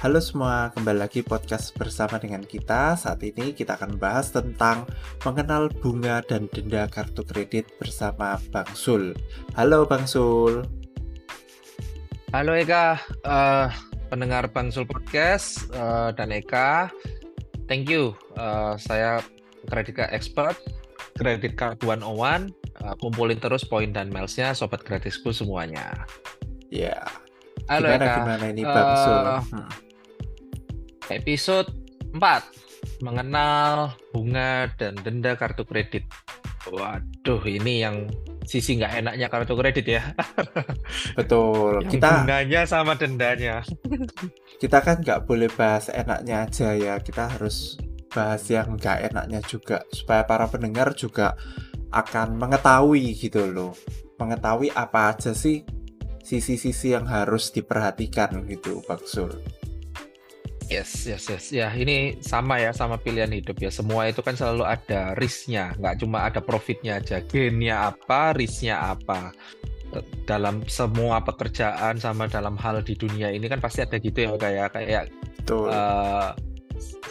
Halo semua, kembali lagi podcast bersama dengan kita. Saat ini kita akan bahas tentang mengenal bunga dan denda kartu kredit bersama Bang Sul. Halo Bang Sul. Halo Eka, uh, pendengar Bang Sul Podcast uh, dan Eka. Thank you. Uh, saya kredit card expert, kredit card 101. Uh, kumpulin terus poin dan milesnya sobat gratisku semuanya. Ya. Yeah. Halo gimana, Eka. Gimana ini Bang Sul? Uh, hmm Episode 4 mengenal bunga dan denda kartu kredit. Waduh, ini yang sisi nggak enaknya kartu kredit ya. Betul. Yang kita bunganya sama dendanya. kita kan nggak boleh bahas enaknya aja ya. Kita harus bahas yang nggak enaknya juga supaya para pendengar juga akan mengetahui gitu loh. Mengetahui apa aja sih sisi-sisi yang harus diperhatikan gitu, Bang Sul. Yes, yes, yes. Ya, ini sama ya, sama pilihan hidup ya. Semua itu kan selalu ada risknya, nggak cuma ada profitnya aja. Gainnya apa, risknya apa. Dalam semua pekerjaan sama dalam hal di dunia ini kan pasti ada gitu ya, kayak kayak. Uh,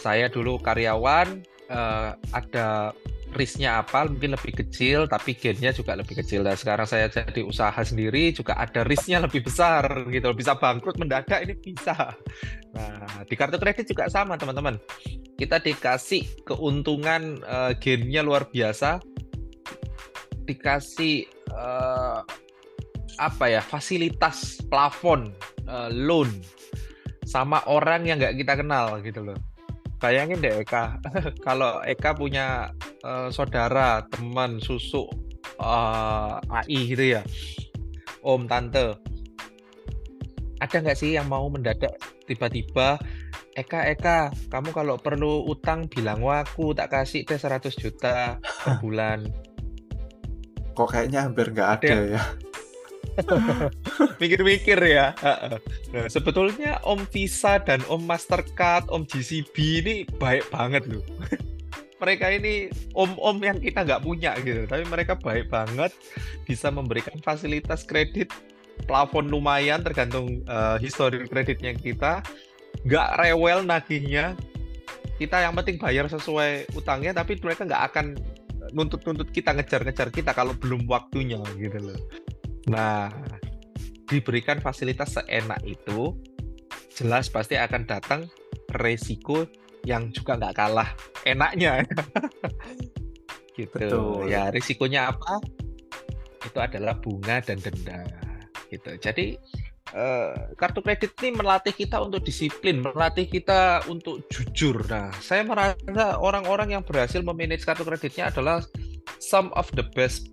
saya dulu karyawan, uh, ada risknya apa mungkin lebih kecil tapi gainnya juga lebih kecil. Dan sekarang saya jadi usaha sendiri juga ada risknya lebih besar gitu bisa bangkrut mendadak ini bisa. Nah di kartu kredit juga sama teman-teman. Kita dikasih keuntungan uh, gainnya luar biasa. Dikasih uh, apa ya fasilitas plafon uh, loan sama orang yang nggak kita kenal gitu loh. Bayangin deh Eka. Kalau Eka punya uh, saudara teman susuk uh, eh, AI gitu ya. Om tante. Ada nggak sih yang mau mendadak tiba-tiba Eka Eka kamu kalau perlu utang bilang aku tak kasih deh 100 juta per bulan. Kok kayaknya hampir nggak ada, ada ya? Mikir-mikir ya. Nah, sebetulnya Om Visa dan Om Mastercard, Om GCB ini baik banget loh. Mereka ini om-om yang kita nggak punya gitu, tapi mereka baik banget bisa memberikan fasilitas kredit plafon lumayan tergantung uh, histori kreditnya kita, nggak rewel nagihnya. Kita yang penting bayar sesuai utangnya, tapi mereka nggak akan nuntut-nuntut kita ngejar-ngejar kita kalau belum waktunya gitu loh. Nah, diberikan fasilitas seenak itu, jelas pasti akan datang resiko yang juga nggak kalah enaknya. gitu. Betul. Ya, risikonya apa? Itu adalah bunga dan denda. Gitu. Jadi Uh, kartu kredit ini melatih kita untuk disiplin, melatih kita untuk jujur. Nah, saya merasa orang-orang yang berhasil memanage kartu kreditnya adalah some of the best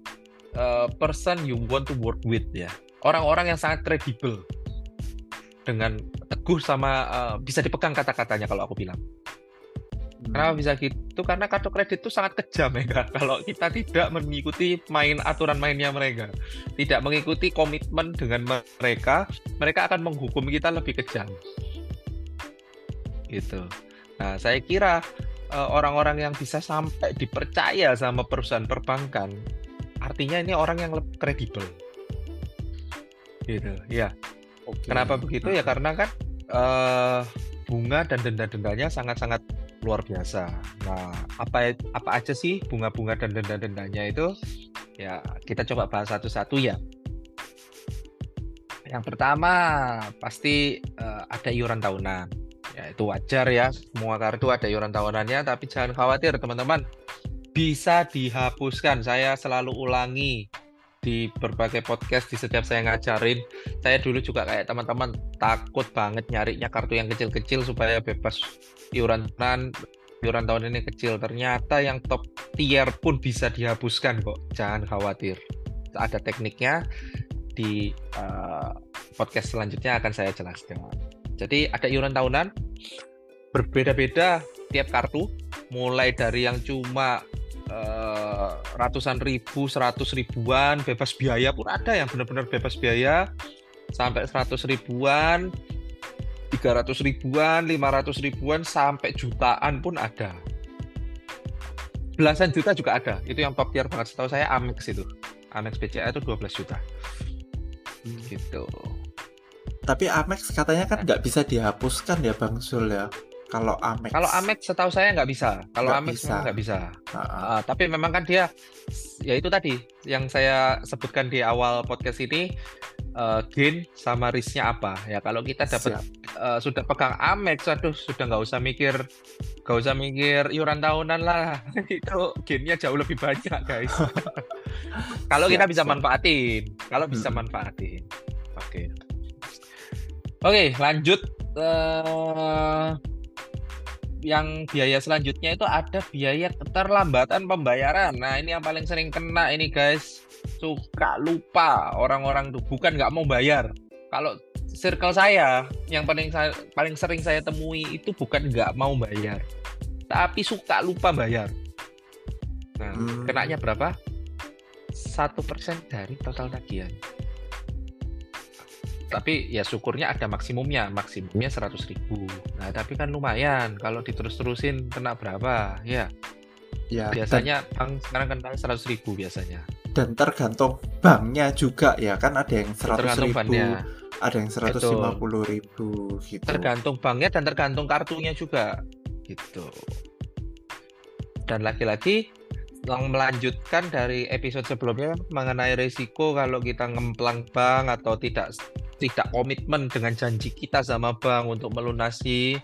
uh, person you want to work with ya orang-orang yang sangat kredibel dengan teguh sama uh, bisa dipegang kata-katanya kalau aku bilang. Kenapa bisa gitu? Karena kartu kredit itu sangat kejam ya kalau kita tidak mengikuti main aturan mainnya mereka, tidak mengikuti komitmen dengan mereka, mereka akan menghukum kita lebih kejam. Gitu. Nah, saya kira eh, orang-orang yang bisa sampai dipercaya sama perusahaan perbankan artinya ini orang yang lebih kredibel gitu ya okay. kenapa begitu ya karena kan uh, bunga dan denda-dendanya sangat-sangat luar biasa. Nah apa apa aja sih bunga-bunga dan denda-dendanya itu? Ya kita coba bahas satu-satu ya. Yang pertama pasti uh, ada iuran tahunan. Ya itu wajar ya semua kartu ada iuran tahunannya tapi jangan khawatir teman-teman. Bisa dihapuskan. Saya selalu ulangi di berbagai podcast di setiap saya ngajarin. Saya dulu juga kayak teman-teman takut banget nyarinya kartu yang kecil-kecil supaya bebas iuran tahunan. Iuran tahun ini kecil. Ternyata yang top tier pun bisa dihapuskan kok. Jangan khawatir. Ada tekniknya di uh, podcast selanjutnya akan saya jelaskan. Jadi ada iuran tahunan berbeda-beda tiap kartu mulai dari yang cuma uh, ratusan ribu, seratus ribuan, bebas biaya pun ada yang benar-benar bebas biaya sampai seratus ribuan, tiga ratus ribuan, lima ratus ribuan sampai jutaan pun ada. Belasan juta juga ada. Itu yang top tier banget. Setahu saya Amex itu. Amex BCA itu 12 juta. Hmm. Gitu. Tapi Amex katanya kan nggak bisa dihapuskan ya Bang Sul ya. Kalau Amex. Kalau Amex setahu saya nggak bisa. Kalau Nggak Amex bisa. nggak bisa. Heeh. Ah, tapi memang kan dia, ya itu tadi yang saya sebutkan di awal podcast ini, eh, gain sama risk-nya apa. Ya kalau kita dapat eh, sudah pegang Amex, aduh sudah nggak usah mikir, nggak usah mikir iuran tahunan lah. itu gain-nya jauh lebih banyak guys. kalau kita bisa siap. manfaatin, kalau bisa Mm-mm. manfaatin. Oke. Oke, lanjut. eh yang biaya selanjutnya itu ada biaya keterlambatan pembayaran. Nah, ini yang paling sering kena ini guys. Suka lupa orang-orang tuh bukan nggak mau bayar. Kalau circle saya yang paling saya, paling sering saya temui itu bukan nggak mau bayar, tapi suka lupa bayar. Nah, Hmm. kenanya berapa? Satu persen dari total tagihan. Tapi ya syukurnya ada maksimumnya, maksimumnya 100.000 ribu. Nah, tapi kan lumayan kalau diterus-terusin kena berapa? Ya, Ya, dan, biasanya bank sekarang kena 100.000 ribu biasanya. dan tergantung banknya juga ya kan ada yang 100 Tergantung ribu, banknya. ada yang 150 ribu gitu. Tergantung banknya dan tergantung kartunya juga. Gitu. Dan lagi-lagi yang melanjutkan dari episode sebelumnya mengenai risiko kalau kita ngemplang bank atau tidak tidak komitmen dengan janji kita sama bank untuk melunasi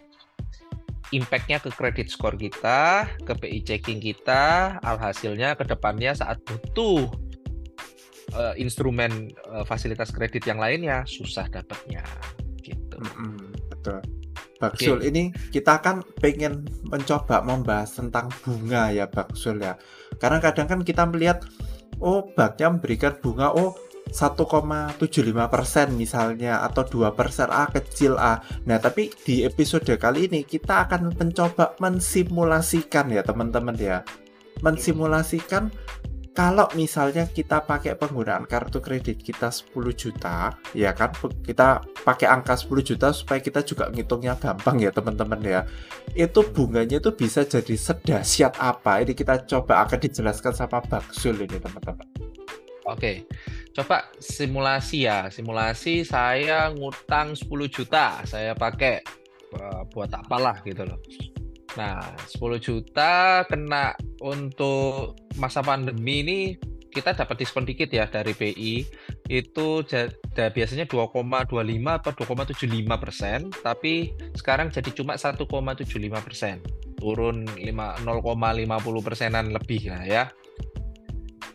impact-nya ke credit score kita, ke BI checking kita, alhasilnya ke depannya saat butuh eh, instrumen eh, fasilitas kredit yang lainnya susah dapatnya gitu. Mm-mm, betul. Baksul ini kita kan pengen mencoba membahas tentang bunga ya Baksul ya. Karena kadang kan kita melihat oh banknya memberikan bunga oh 1,75% misalnya atau 2% A kecil A. Nah, tapi di episode kali ini kita akan mencoba mensimulasikan ya teman-teman ya. Mensimulasikan kalau misalnya kita pakai penggunaan kartu kredit kita 10 juta, ya kan kita pakai angka 10 juta supaya kita juga ngitungnya gampang ya teman-teman ya. Itu bunganya itu bisa jadi sedahsyat apa? Ini kita coba akan dijelaskan sama Baksul ini teman-teman. Oke, coba simulasi ya. Simulasi saya ngutang 10 juta, saya pakai eh, buat apalah gitu loh. Nah, 10 juta kena untuk masa pandemi ini kita dapat diskon dikit ya dari BI itu ja- da- biasanya 2,25 atau 2,75 persen. Tapi sekarang jadi cuma 1,75 persen. Turun 5 0,50 persenan lebih lah ya.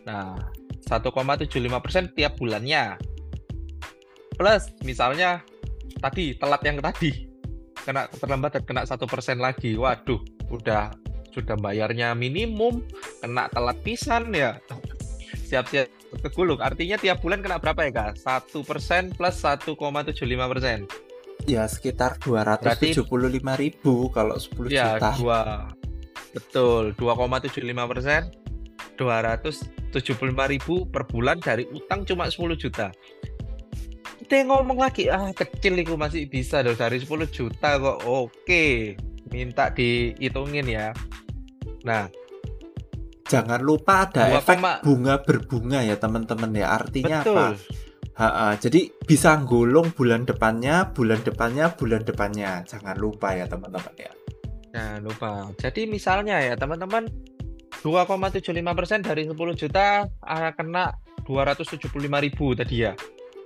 Nah 1,75 persen tiap bulannya. Plus misalnya tadi telat yang tadi. Kena terlambat dan kena satu persen lagi. Waduh udah sudah bayarnya minimum kena telat pisan ya. Siap-siap kegulung. Artinya tiap bulan kena berapa ya kak? satu persen plus 1,75 persen. Ya sekitar 275.000 kalau 10 ya juta. dua betul 2,75 persen. 275 ribu per bulan dari utang cuma 10 juta kita ngomong lagi ah kecil itu masih bisa dong dari 10 juta kok oke minta dihitungin ya nah Jangan lupa ada efek koma- bunga berbunga ya teman-teman ya. Artinya betul apa? Ha-ha, jadi bisa gulung bulan depannya, bulan depannya, bulan depannya. Jangan lupa ya teman-teman ya. Nah, lupa. Jadi misalnya ya, teman-teman 2,75% dari 10 juta akan kena 275.000 tadi ya.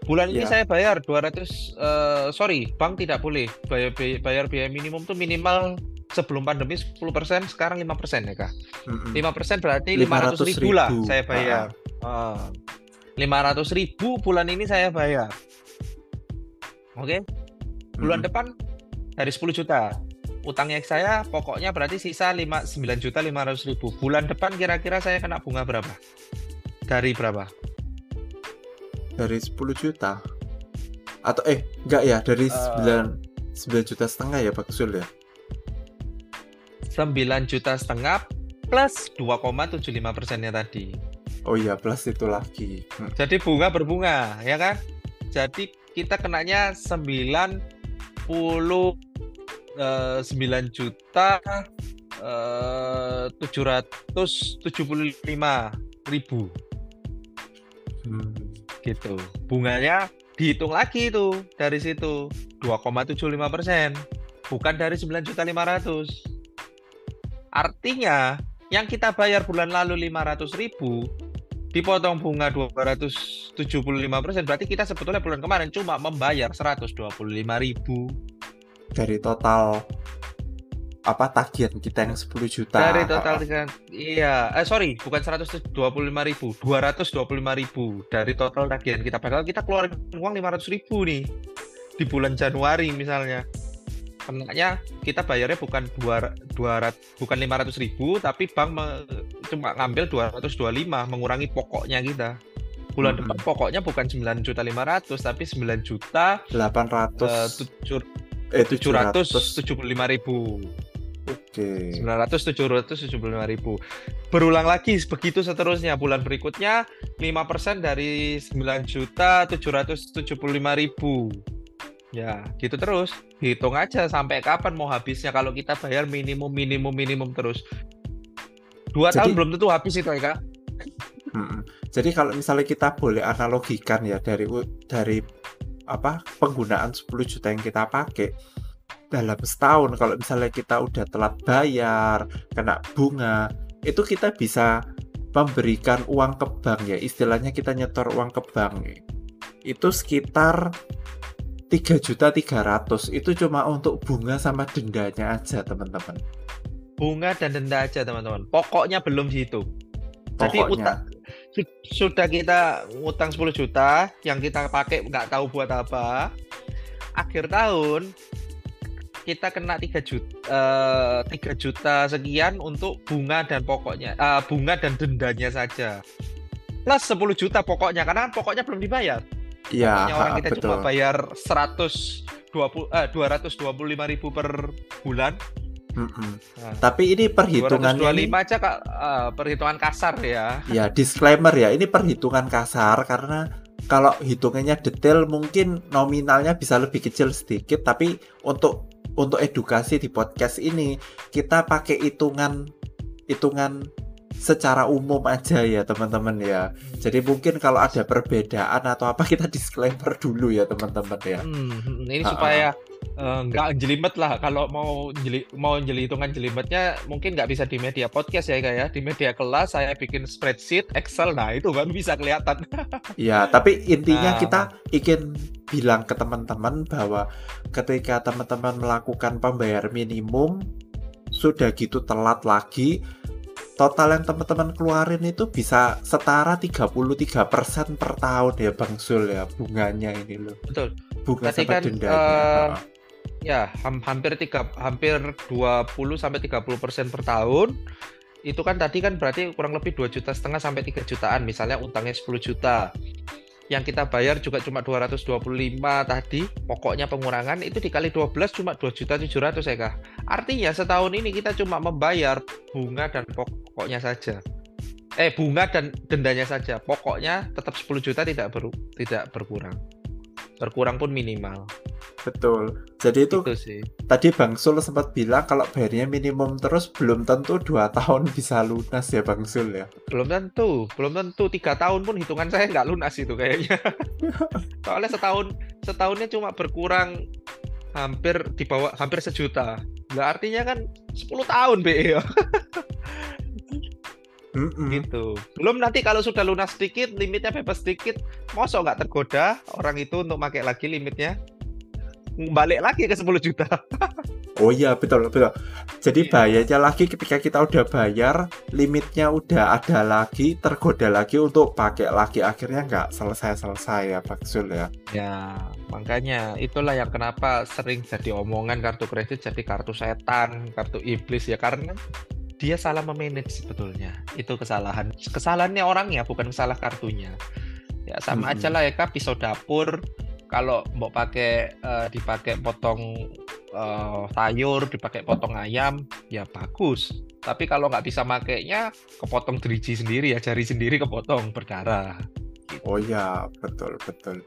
Bulan ini Iya. saya bayar 200 eh, sorry, bank tidak boleh bayar bayar biaya minimum tuh minimal sebelum pandemi 10%, sekarang 5% ya, Kak. Mm-mm. 5% berarti 500 ribu 500.000. lah saya bayar. Ah. 500 ribu bulan ini saya bayar. Oke, bulan Mm-mm. depan dari 10 juta. Utangnya saya pokoknya berarti sisa 5, 9 juta 500 ribu. Bulan depan kira-kira saya kena bunga berapa? Dari berapa? Dari 10 juta. Atau eh enggak ya, dari Eh. 9 9 juta setengah ya Pak Sul ya. 9 juta setengah plus 2,75 persennya tadi. Oh iya, plus itu lagi. Mm. Jadi bunga berbunga, ya kan? Jadi kita kenanya 90 eh, 9 juta eh, 775 ribu Hmm. gitu. Bunganya dihitung lagi itu dari situ 2,75 persen bukan dari 9 juta 500 artinya yang kita bayar bulan lalu 500 ribu dipotong bunga 275 persen berarti kita sebetulnya bulan kemarin cuma membayar 125 ribu dari total apa tagihan kita yang 10 juta. Dari total tiga iya. Eh sorry bukan 125 ribu 225 ribu dari total tagihan kita. Padahal kita keluarin uang 500 ribu nih di bulan Januari misalnya. Kenanya kita bayarnya bukan dua dua bukan lima ratus ribu tapi bank me, cuma ngambil 225 mengurangi pokoknya kita. Bulan hmm. depan pokoknya bukan 9 juta 500 tapi 9 juta 800 uh, tujuh eh 775 ribu Oke. Okay. 900 775 ribu. Berulang lagi begitu seterusnya bulan berikutnya 5% dari 9 juta 775 ribu. Ya, gitu terus. Hitung aja sampai kapan mau habisnya kalau kita bayar minimum minimum minimum terus. Dua Jadi, tahun belum tentu habis itu, Kak. Hmm. Jadi kalau misalnya kita boleh analogikan ya dari dari apa penggunaan 10 juta yang kita pakai dalam setahun. Kalau misalnya kita udah telat bayar, kena bunga, itu kita bisa memberikan uang ke bank ya. Istilahnya kita nyetor uang ke bank. Itu sekitar tiga juta tiga ratus. Itu cuma untuk bunga sama dendanya aja teman-teman. Bunga dan denda aja teman-teman. Pokoknya belum dihitung jadi utang sudah kita ngutang 10 juta yang kita pakai nggak tahu buat apa akhir tahun kita kena 3 juta uh, 3 juta sekian untuk bunga dan pokoknya uh, bunga dan dendanya saja plus 10 juta pokoknya karena kan pokoknya belum dibayar Iya, orang kita betul. cuma bayar 120 eh 225 ribu per bulan. Mm -mm. Nah, Tapi ini perhitungan 225 ini... aja kak uh, perhitungan kasar ya. Ya disclaimer ya ini perhitungan kasar karena kalau hitungannya detail mungkin nominalnya bisa lebih kecil sedikit tapi untuk untuk edukasi di podcast ini kita pakai hitungan hitungan secara umum aja ya teman-teman ya. Jadi mungkin kalau ada perbedaan atau apa kita disclaimer dulu ya teman-teman ya. Hmm, ini supaya eh, nggak uh, jelimet lah kalau mau jeli mau jeli hitungan jelimetnya mungkin nggak bisa di media podcast ya kayak ya di media kelas saya bikin spreadsheet Excel nah itu kan bisa kelihatan. ya tapi intinya nah. kita ingin bilang ke teman-teman bahwa ketika teman-teman melakukan pembayar minimum sudah gitu telat lagi total yang teman-teman keluarin itu bisa setara 33% per tahun ya Bang Sul ya bunganya ini loh. Betul. Bunga Berarti kan, dendanya. Uh, ya, hampir tiga hampir 20 sampai 30% per tahun. Itu kan tadi kan berarti kurang lebih 2 juta setengah sampai 3 jutaan misalnya utangnya 10 juta yang kita bayar juga cuma 225 tadi pokoknya pengurangan itu dikali 12 cuma 2 juta 700 ya kah artinya setahun ini kita cuma membayar bunga dan pokoknya saja. Eh bunga dan dendanya saja. Pokoknya tetap 10 juta tidak ber, tidak berkurang berkurang pun minimal Betul. Jadi itu, itu sih. tadi Bang Sul sempat bilang kalau bayarnya minimum terus belum tentu dua tahun bisa lunas ya Bang Sul ya. Belum tentu, belum tentu tiga tahun pun hitungan saya nggak lunas itu kayaknya. Soalnya setahun setahunnya cuma berkurang hampir di bawah hampir sejuta. Nggak artinya kan 10 tahun BE ya. Mm -mm. gitu. Belum nanti kalau sudah lunas sedikit, limitnya bebas sedikit, mosok nggak tergoda orang itu untuk pakai lagi limitnya balik lagi ke 10 juta. oh iya betul betul. Jadi yeah. bahayanya lagi ketika kita udah bayar limitnya udah ada lagi tergoda lagi untuk pakai lagi akhirnya nggak selesai selesai ya Pak Zul ya. Ya makanya itulah yang kenapa sering jadi omongan kartu kredit jadi kartu setan kartu iblis ya karena dia salah memanage sebetulnya itu kesalahan kesalahannya orangnya bukan salah kartunya ya sama hmm. aja lah ya pisau dapur kalau mau pakai uh, dipakai potong uh, sayur, dipakai potong ayam, ya bagus. Tapi kalau nggak bisa makainya, kepotong driji sendiri ya, jari sendiri kepotong berdarah. Gitu. Oh ya, betul betul.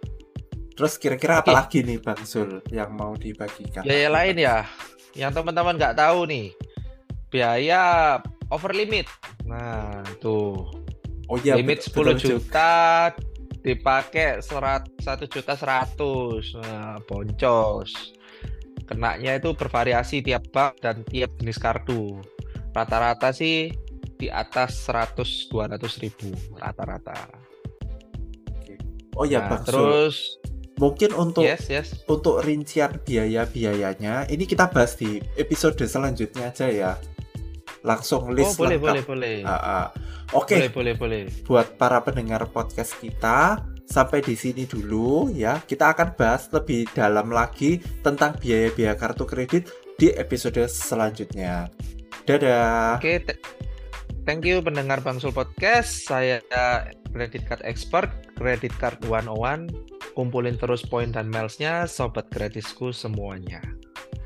Terus kira-kira apa lagi nih Bang Sul yang mau dibagikan? Biaya lain ya, yang teman-teman nggak tahu nih, biaya over limit. Nah, tuh. Oh iya, limit 10 betul, juta dipakai serat satu juta seratus. Nah, boncos. Kenaknya itu bervariasi tiap bank dan tiap jenis kartu. Rata-rata sih di atas 100 200 ribu rata-rata. Oh ya Nah, terus mungkin untuk yes yes. untuk rincian biaya-biayanya ini kita bahas di episode selanjutnya aja ya. Langsung oh list boleh lengkap. boleh boleh Ah, ah. Oke, boleh boleh boleh buat para pendengar podcast kita sampai di sini dulu ya. Kita akan bahas lebih dalam lagi tentang biaya-biaya kartu kredit di episode selanjutnya. Dadah. Oke, th- thank you pendengar Bangsul Podcast. Saya Credit Card Expert, Credit Card 101. Kumpulin terus poin dan milesnya, sobat gratisku semuanya.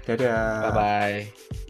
Dadah. Bye-bye.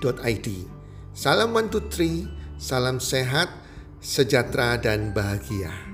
healthcommunity.id. Salam three, salam sehat, sejahtera dan bahagia.